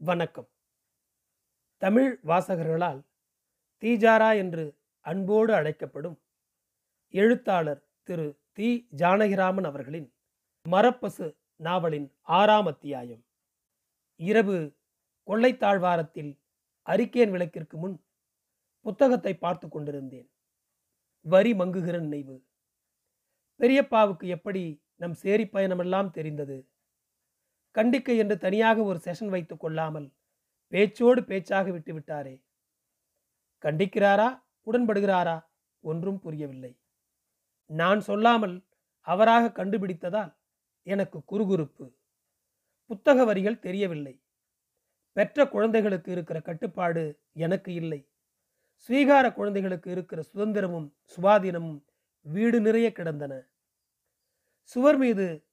வணக்கம். தமிழ் வாசகர்களால் தீஜாரா என்று அன்போடு அழைக்கப்படும் எழுத்தாளர் திரு தி. ஜானகிராமன் அவர்களின் மரப்பசு நாவலின் ஆறாம் அத்தியாயம். இரவு கொள்ளைத்தாழ்வாரத்தில் அறிக்கையின் விளக்கிற்கு முன் புத்தகத்தை பார்த்து கொண்டிருந்தேன். வரி மங்குகிற நினைவு. பெரியப்பாவுக்கு எப்படி நம் சேரி பயணமெல்லாம் தெரிந்தது? கண்டிக்க என்று தனியாக ஒரு செஷன் வைத்துக் கொள்ளாமல் பேச்சோடு பேச்சாக விட்டு விட்டாரே. கண்டிக்கிறாரா? உடன்படுகிறாரா? ஒன்றும் புரியவில்லை. நான் சொல்லாமல் அவராக கண்டுபிடித்ததால் எனக்கு குறுகுறுப்பு. புத்தக வரிகள் தெரியவில்லை. பெற்ற குழந்தைகளுக்கு இருக்கிற கட்டுப்பாடு எனக்கு இல்லை. ஸ்வீகார குழந்தைகளுக்கு இருக்கிற சுதந்திரமும் சுவாதீனமும் வீடு நிறைய கிடந்தன. சுவர் மீது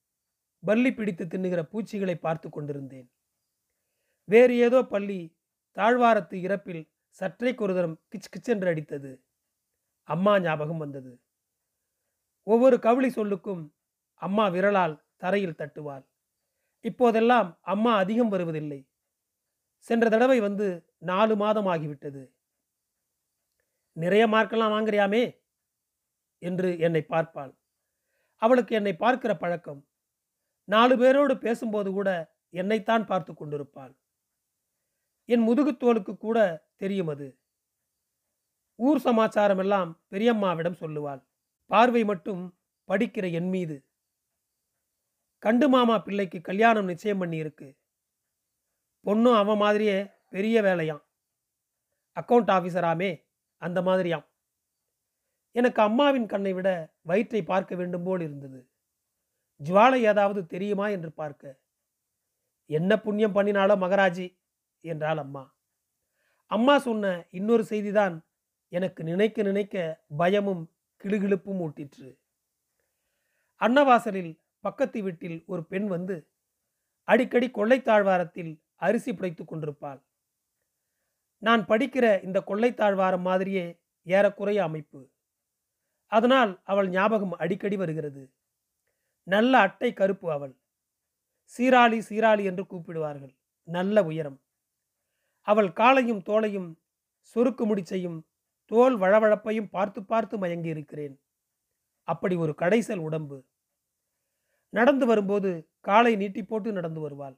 பல்லி பிடித்து தின்னுகிற பூச்சிகளை பார்த்து கொண்டிருந்தேன். வேறு ஏதோ பள்ளி தாழ்வாரத்து இறப்பில் சற்றைக்கு ஒரு தரம் கிச் கிச்சென்று அடித்தது. அம்மா ஞாபகம் வந்தது. ஒவ்வொரு கவுளி சொல்லுக்கும் அம்மா விரலால் தரையில் தட்டுவாள். இப்போதெல்லாம் அம்மா அதிகம் வருவதில்லை. சென்ற தடவை வந்து நாலு மாதம் ஆகிவிட்டது. நிறைய மார்க்கெல்லாம் வாங்குறியாமே? என்று என்னை பார்ப்பாள். அவளுக்கு என்னை பார்க்கிற பழக்கம் நாலு பேரோடு பேசும்போது கூட என்னைத்தான் பார்த்து கொண்டிருப்பாள். என் முதுகுத்தோலுக்கு கூட தெரியும் அது. ஊர் சமாச்சாரம் எல்லாம் பெரியம்மாவிடம் சொல்லுவாள். பார்வை மட்டும் படிக்கிற என் மீது. கண்டு மாமா பிள்ளைக்கு கல்யாணம் நிச்சயம் பண்ணி இருக்கு பொண்ணும் அவன் மாதிரியே பெரிய வேலையாம். அக்கௌண்ட் ஆஃபீஸராமே அந்த மாதிரியாம். எனக்கு அம்மாவின் கண்ணை விட வயிற்றை பார்க்க வேண்டும் போல் இருந்தது. ஜுவாலை ஏதாவது தெரியுமா என்று பார்க்க. என்ன புண்ணியம் பண்ணினாலோ மகராஜி என்றாள் அம்மா. அம்மா சொன்ன இன்னொரு செய்திதான் எனக்கு நினைக்க நினைக்க பயமும் கிளுகிழுப்பும் ஊட்டிற்று. அன்னவாசலில் பக்கத்து வீட்டில் ஒரு பெண் வந்து அடிக்கடி கொள்ளைத்தாழ்வாரத்தில் அரிசி புடைத்து கொண்டிருப்பாள். நான் படிக்கிற இந்த கொள்ளைத்தாழ்வாரம் மாதிரியே ஏறக்குறைய அமைப்பு. அதனால் அவள் ஞாபகம் அடிக்கடி வருகிறது. நல்ல அட்டை கருப்பு அவள் சீராளி சீராளி என்று கூப்பிடுவார்கள். நல்ல உயரம். அவள் காலையும் தோலையும் சுருக்கு முடிச்சையும் தோல் வழவழப்பையும் பார்த்து பார்த்து மயங்கி இருக்கிறேன். அப்படி ஒரு கடைசல் உடம்பு. நடந்து வரும்போது காலை நீட்டி போட்டு நடந்து வருவாள்.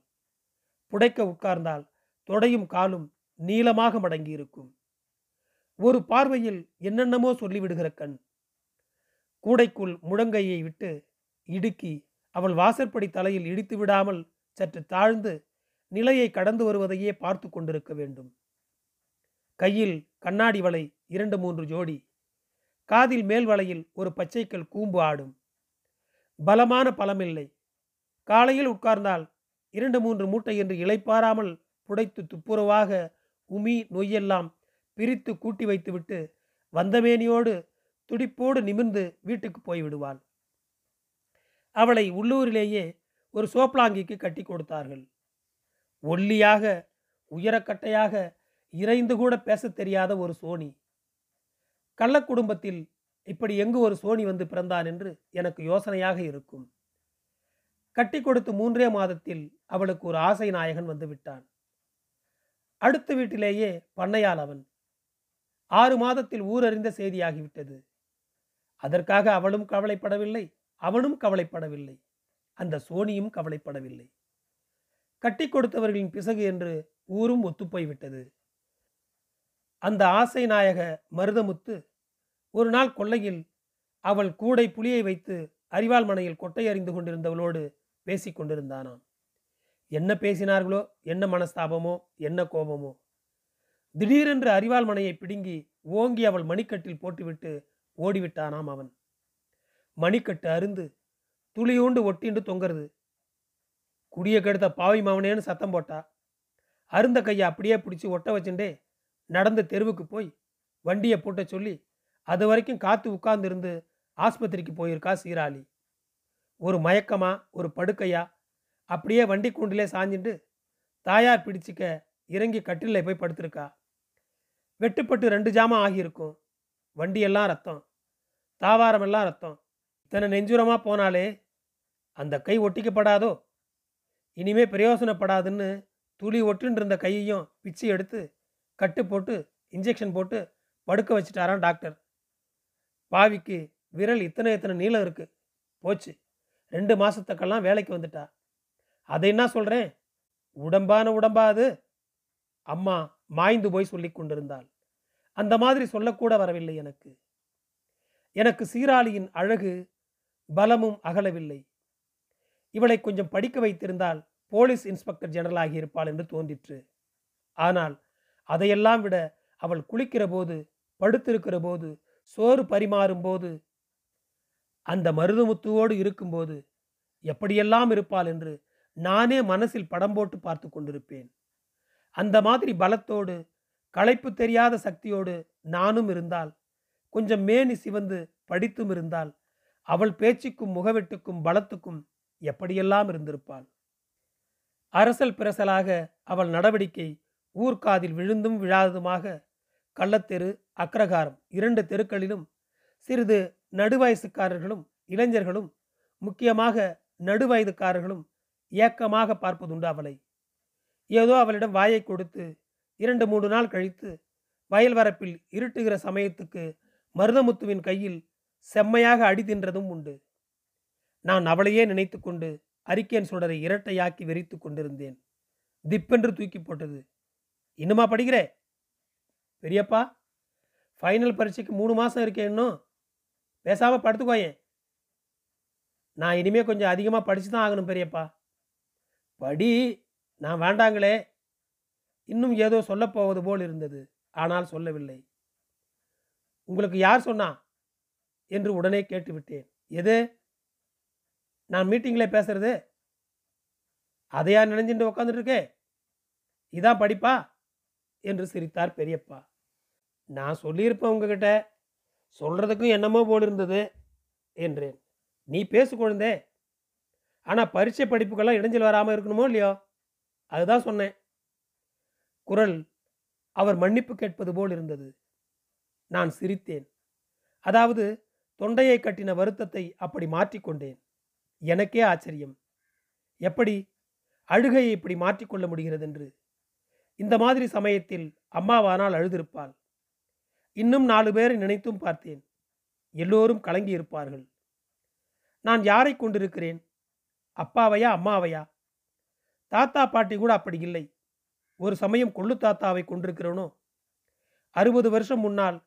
புடைக்க உட்கார்ந்தால் தொடையும் காலும் நீளமாக மடங்கி இருக்கும். ஒரு பார்வையில் என்னென்னமோ சொல்லிவிடுகிற கண். கூடைக்குள் முழங்கையை விட்டு இடுக்கி அவள் வாசற்படி தலையில் இடித்து விடாமல் சற்று தாழ்ந்து நிலையை கடந்து வருவதையே பார்த்து கொண்டிருக்க வேண்டும். கையில் கண்ணாடி வலை இரண்டு மூன்று ஜோடி. காதில் மேல் வலையில் ஒரு பச்சைக்கல் கூம்பு ஆடும். பலமான பலமில்லை காலையில் உட்கார்ந்தால் இரண்டு மூன்று மூட்டை என்று இளைப்பாராமல் புடைத்து துப்புரவாக உமி நொய்யெல்லாம் பிரித்து கூட்டி வைத்துவிட்டு வந்தமேனியோடு துடிப்போடு நிமிர்ந்து வீட்டுக்கு போய்விடுவாள். அவளை உள்ளூரிலேயே ஒரு சோப்லாங்கிக்கு கட்டி கொடுத்தார்கள். ஒல்லியாக உயரக்கட்டையாக இறைந்து கூட பேசத் தெரியாத ஒரு சோனி. கள்ள குடும்பத்தில் இப்படி எங்கு ஒரு சோனி வந்து பிறந்தான் என்று எனக்கு யோசனையாக இருக்கும். கட்டி கொடுத்து மூன்றே மாதத்தில் அவளுக்கு ஒரு ஆசை நாயகன் வந்து விட்டான். அடுத்த வீட்டிலேயே பண்ணையால் அவன். ஆறு மாதத்தில் ஊரறிந்த செய்தியாகிவிட்டது. அதற்காக அவளும் கவலைப்படவில்லை. அவனும் கவலைப்படவில்லை. அந்த சோனியும் கவலைப்படவில்லை. கட்டி கொடுத்தவர்களின் பிசகு என்று ஊரும் ஒத்துப்போய் விட்டது. அந்த ஆசை நாயக மருதமுத்து ஒரு நாள் கொள்ளையில் அவள் கூடை புலியை வைத்து அரிவாள் மனையில் கொட்டை அறிந்து கொண்டிருந்தவளோடு பேசிக் கொண்டிருந்தானாம். என்ன பேசினார்களோ என்ன மனஸ்தாபமோ என்ன கோபமோ. திடீரென்று அறிவாள் மனையை பிடுங்கி ஓங்கி அவள் மணிக்கட்டில் போட்டுவிட்டு ஓடிவிட்டானாம் அவன். மணிக்கட்டு அருந்து துளியூண்டு ஒட்டிண்டு தொங்குறது. குடிய கெடுத்த பாவி மாவனேன்னு சத்தம் போட்டா. அருந்த கையை அப்படியே பிடிச்சி ஒட்ட வச்சுட்டே நடந்து தெருவுக்கு போய் வண்டியை பூட்ட சொல்லி அது வரைக்கும் காத்து உட்கார்ந்துருந்து ஆஸ்பத்திரிக்கு போயிருக்கா சீராளி. ஒரு மயக்கமா ஒரு படுக்கையா அப்படியே வண்டி கூண்டிலே சாஞ்சிட்டு தாயார் பிடிச்சிக்க இறங்கி கட்டிலில் போய் படுத்திருக்கா. வெட்டுப்பட்டு ரெண்டு ஜாமம் ஆகியிருக்கும். வண்டியெல்லாம் ரத்தம் தாவாரமெல்லாம் ரத்தம் இத்தனை நெஞ்சுரமாக போனாலே அந்த கை ஒட்டிக்கப்படாதோ? இனிமே பிரயோசனப்படாதுன்னு துளி ஒட்டுன்னு இருந்த கையையும் பிச்சு எடுத்து கட்டு போட்டு இன்ஜெக்ஷன் போட்டு படுக்க வச்சுட்டாராம் டாக்டர் பாவிக்கு விரல் இத்தனை இத்தனை நீளம் இருக்கு? போச்சு. ரெண்டு மாதத்துக்கெல்லாம் வேலைக்கு வந்துட்டா. அதை என்ன சொல்கிறேன் உடம்பான உடம்பா அது? அம்மா மாய்ந்து போய் சொல்லி கொண்டிருந்தாள். அந்த மாதிரி சொல்லக்கூட வரவில்லை எனக்கு. எனக்கு சீராளியின் அழகு பலமும் அகலவில்லை. இவளை கொஞ்சம் படிக்க வைத்திருந்தால் போலீஸ் இன்ஸ்பெக்டர் ஜெனரல் ஆகியிருப்பாள் என்று தோன்றிற்று. ஆனால் அதையெல்லாம் விட அவள் குளிக்கிற போது படுத்திருக்கிற போது சோறு பரிமாறும் போது அந்த மருதமுத்துவோடு இருக்கும்போது எப்படியெல்லாம் இருப்பாள் என்று நானே மனசில் படம் போட்டு பார்த்து கொண்டிருப்பேன். அந்த மாதிரி பலத்தோடு களைப்பு தெரியாத சக்தியோடு நானும் இருந்தால் கொஞ்சம் மேனி சிவந்து படித்தும் இருந்தால் அவள் பேச்சுக்கும் முகவெட்டுக்கும் பலத்துக்கும் எப்படியெல்லாம் இருந்திருப்பாள்? அரசல் பிரசலாக அவள் நடவடிக்கை ஊர்காதில் விழுந்தும் விழாததுமாக கள்ளத்தெரு அக்ரகாரம் இரண்டு தெருக்களிலும் சிறிது நடுவயசுக்காரர்களும் இளைஞர்களும் முக்கியமாக நடுவயதுக்காரர்களும் ஏக்கமாக பார்ப்பதுண்டு அவளை. ஏதோ அவளிடம் வாயை கொடுத்து இரண்டு மூன்று நாள் கழித்து வயல் வரப்பில் இருட்டுகிற சமயத்துக்கு மருதமுத்துவின் கையில் செம்மையாக அடி தின்றதும் உண்டு. நான் அவளையே நினைத்து கொண்டு அரிக்கேன் சுடரை இரட்டையாக்கி வெறித்து கொண்டிருந்தேன். திப்பென்று தூக்கி போட்டது. இன்னுமா படிக்கிறே? பெரியப்பா ஃபைனல் பரீட்சைக்கு மூணு மாதம் இருக்கேன் இன்னும். பேசாமல் படுத்துக்கோயேன் நான் இனிமேல் கொஞ்சம் அதிகமாக படித்து தான் ஆகணும் பெரியப்பா. படி நான் வேண்டாங்களே. இன்னும் ஏதோ சொல்லப்போவது போல் இருந்தது. ஆனால் சொல்லவில்லை. உங்களுக்கு யார் சொன்னா? என்று உடனே கேட்டுவிட்டேன். எது? நான் மீட்டிங்கில் பேசுறது? அதையா நினைஞ்சுட்டு உட்காந்துட்டு இருக்கே இதான் படிப்பா? என்று சிரித்தார் பெரியப்பா. நான் சொல்லியிருப்பேன் உங்ககிட்ட. சொல்றதுக்கும் என்னமோ போல் இருந்தது என்றேன். நீ பேசு குழந்தே. ஆனால் பரீட்சை படிப்புக்கெல்லாம் இடைஞ்சல் வராமல் இருக்கணுமோ இல்லையோ? அதுதான் சொன்னேன். குரல் அவர் மன்னிப்பு கேட்பது போல் இருந்தது. நான் சிரித்தேன். அதாவது தொண்டையை கட்டின வருத்தத்தை அப்படி மாற்றிக்கொண்டேன். எனக்கே ஆச்சரியம். எப்படி? அழுகையை இப்படி மாற்றிக்கொள்ள முடிகிறது என்று இந்த மாதிரி சமயத்தில் அம்மாவானால் அழுதிருப்பாள். இன்னும் நாலு பேரை நினைத்தும் பார்த்தேன். எல்லோரும் கலங்கி இருப்பார்கள் நான் யாரை கொண்டிருக்கிறேன்? அப்பாவையா அம்மாவையா? தாத்தா பாட்டி கூட அப்படி இல்லை. ஒரு சமயம் கொள்ளு தாத்தாவை கொண்டிருக்கிறவனோ அறுபது வருஷம் முன்னால்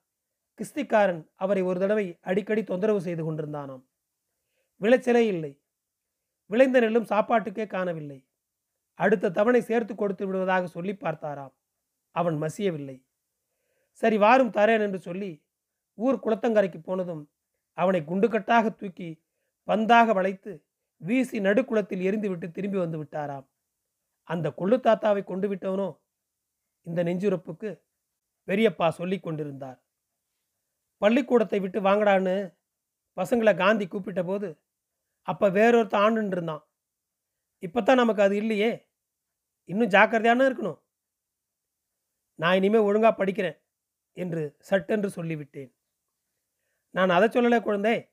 கிஸ்திக்காரன் அவரை ஒரு தடவை அடிக்கடி தொந்தரவு செய்து கொண்டிருந்தானாம். விளைச்சலே இல்லை. விளைந்த நெல்லும் சாப்பாட்டுக்கே காணவில்லை. அடுத்த தவணை சேர்த்து கொடுத்து விடுவதாக சொல்லி பார்த்தாராம். அவன் மசியவில்லை. சரி வாரும் தரேன் என்று சொல்லி ஊர் குளத்தங்கரைக்கு போனதும் அவனை குண்டுகட்டாக தூக்கி பந்தாக வளைத்து வீசி நடுக்குளத்தில் எரிந்துவிட்டு திரும்பி வந்து விட்டாராம். அந்த கொள்ளு தாத்தாவை கொண்டு விட்டவனோ? இந்த நெஞ்சுரப்புக்கு பெரியப்பா சொல்லி கொண்டிருந்தார். பள்ளிக்கூடத்தை விட்டு வாங்கடான்னு பசங்களை காந்தி கூப்பிட்ட போது அப்போ வேறொருத்த ஆண்டுன்னு இருந்தான். இப்போ தான் நமக்கு அது இல்லையே. இன்னும் ஜாக்கிரதையான இருக்கணும். நான் இனிமேல் ஒழுங்காக படிக்கிறேன் என்று சட்டென்று சொல்லிவிட்டேன். நான் அதை சொல்லலை குழந்தை.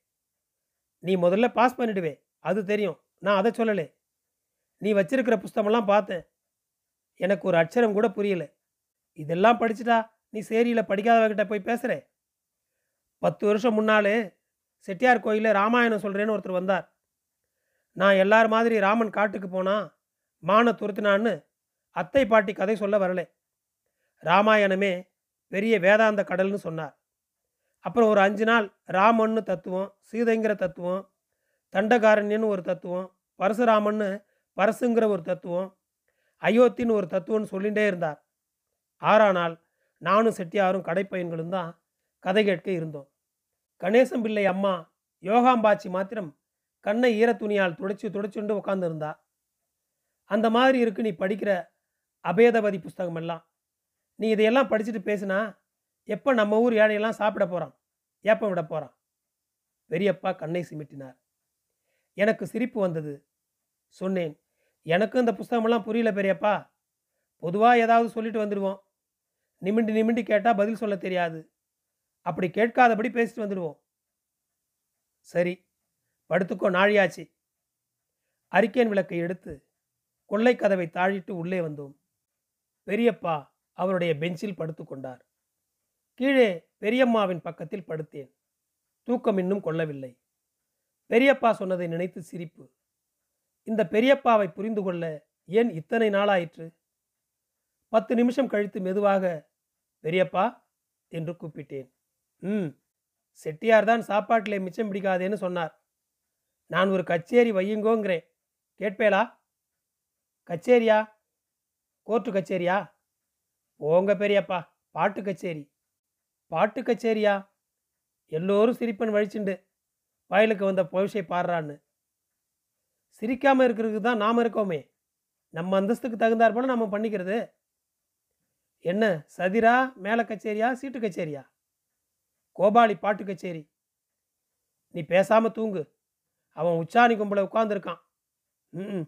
நீ முதல்ல பாஸ் பண்ணிடுவே. அது தெரியும். நான் அதை சொல்லலை. நீ வச்சிருக்கிற புஸ்தமெல்லாம் பார்த்தேன். எனக்கு ஒரு அச்சரம் கூட புரியல. இதெல்லாம் படிச்சுட்டா நீ சேரியில் படிக்காதவகிட்ட போய் பேசுகிறேன் பத்து வருஷம் முன்னாலே செட்டியார் கோயிலில் ராமாயணம் சொல்கிறேன்னு ஒருத்தர் வந்தார். நான் எல்லார் மாதிரி ராமன் காட்டுக்கு போனால் மான துரத்தினான்னு அத்தை பாட்டி கதை சொல்ல வரல. ராமாயணமே பெரிய வேதாந்த கடல்னு சொன்னார். அப்புறம் ஒரு அஞ்சு நாள் ராமன்னு தத்துவம் சீதைங்கிற தத்துவம் தண்டகாரண்யன்னு ஒரு தத்துவம் பரசுராமன்னு பரசுங்கிற ஒரு தத்துவம் அயோத்தின்னு ஒரு தத்துவம்னு சொல்லிகிட்டே இருந்தார். ஆறானால் நானும் செட்டியாரும் கடைப்பயன்களும் தான் கதை கேட்க இருந்தோம். கணேசம் பிள்ளை அம்மா யோகாம்பாச்சி மாத்திரம் கண்ணை ஈரத்துணியால் துடைச்சி துடைச்சுண்டு உட்காந்துருந்தா அந்த மாதிரி இருக்கு நீ படிக்கிற அபேதபதி புஸ்தகம் எல்லாம் நீ இதையெல்லாம் படிச்சுட்டு பேசுனா எப்போ நம்ம ஊர் ஏழையெல்லாம் சாப்பிட போகிறான் ஏப்பம் விட போகிறான் பெரியப்பா கண்ணை சிமிட்டினார். எனக்கு சிரிப்பு வந்தது. சொன்னேன் எனக்கும் இந்த புஸ்தகமெல்லாம் புரியல பெரியப்பா. பொதுவாக ஏதாவது சொல்லிட்டு வந்துடுவோம். நிமிண்டு நிமிண்டு கேட்டால் பதில் சொல்ல தெரியாது. அப்படி கேட்காதபடி பேசிட்டு வந்துடுவோம். சரி படுத்துக்கோ நாழியாச்சு. அறிக்கையின் விளக்கை எடுத்து கொள்ளை கதவை தாழிட்டு உள்ளே வந்தோம். பெரியப்பா அவருடைய பெஞ்சில் படுத்துக்கொண்டார் கீழே பெரியம்மாவின் பக்கத்தில் படுத்தேன். தூக்கம் இன்னும் கொள்ளவில்லை. பெரியப்பா சொன்னதை நினைத்து சிரிப்பு. இந்த பெரியப்பாவை புரிந்து கொள்ள ஏன் இத்தனை நாளாயிற்று? பத்து நிமிஷம் கழித்து மெதுவாக பெரியப்பா என்று கூப்பிட்டேன். ம். செட்டியார் தான் சாப்பாட்டில் மிச்சம் பிடிக்காதேன்னு சொன்னார். நான் ஒரு கச்சேரி வையுங்கோங்கிறேன். கேட்பேலா கச்சேரியா? கோர்ட்டு கச்சேரியா? போங்க பெரியப்பா பாட்டு கச்சேரி. பாட்டு கச்சேரியா? எல்லோரும் சிரிப்பன் வழிச்சுண்டு வயலுக்கு வந்த பொழிசை பாடுறான்னு. சிரிக்காமல் இருக்கிறதுக்கு தான் நாம் இருக்கோமே. நம்ம அந்தஸ்துக்கு தகுந்தாற் நம்ம பண்ணிக்கிறது. என்ன சதிரா மேலே கச்சேரியா சீட்டு கச்சேரியா? கோபாலி பாட்டு கச்சேரி. நீ பேசாம தூங்கு. அவன் உச்சாணி கும்பல உட்காந்துருக்கான் ம்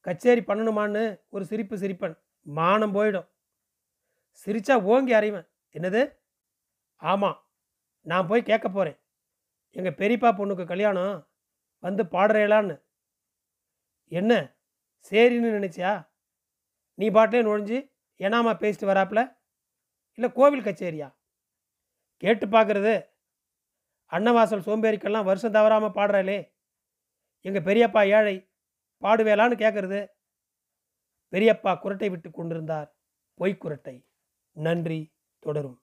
கச்சேரி பண்ணணுமான்னு ஒரு சிரிப்பு சிரிப்பன். மானம் போயிடும். சிரிச்சா ஓங்கி அறிவேன் என்னது? ஆமாம் நான் போய் கேட்க போகிறேன் எங்கள் பெரியப்பா பொண்ணுக்கு கல்யாணம். வந்து பாடுறேலான்னு. என்ன? சரின்னு நினச்சியா? நீ பாட்டிலே நுழைஞ்சு ஏனாமா பேசிட்டு வராப்புல? இல்லை கோவில் கச்சேரியா? கேட்டு பார்க்குறது அன்னவாசல் சோம்பேறிக்கெல்லாம் வருஷம் தவறாமல் பாடுறாளே. எங்கள் பெரியப்பா ஏழை பாடுவேலான்னு கேட்குறது பெரியப்பா குரட்டை விட்டு கொண்டிருந்தார். பொய்க்குரட்டை. நன்றி. தொடரும்.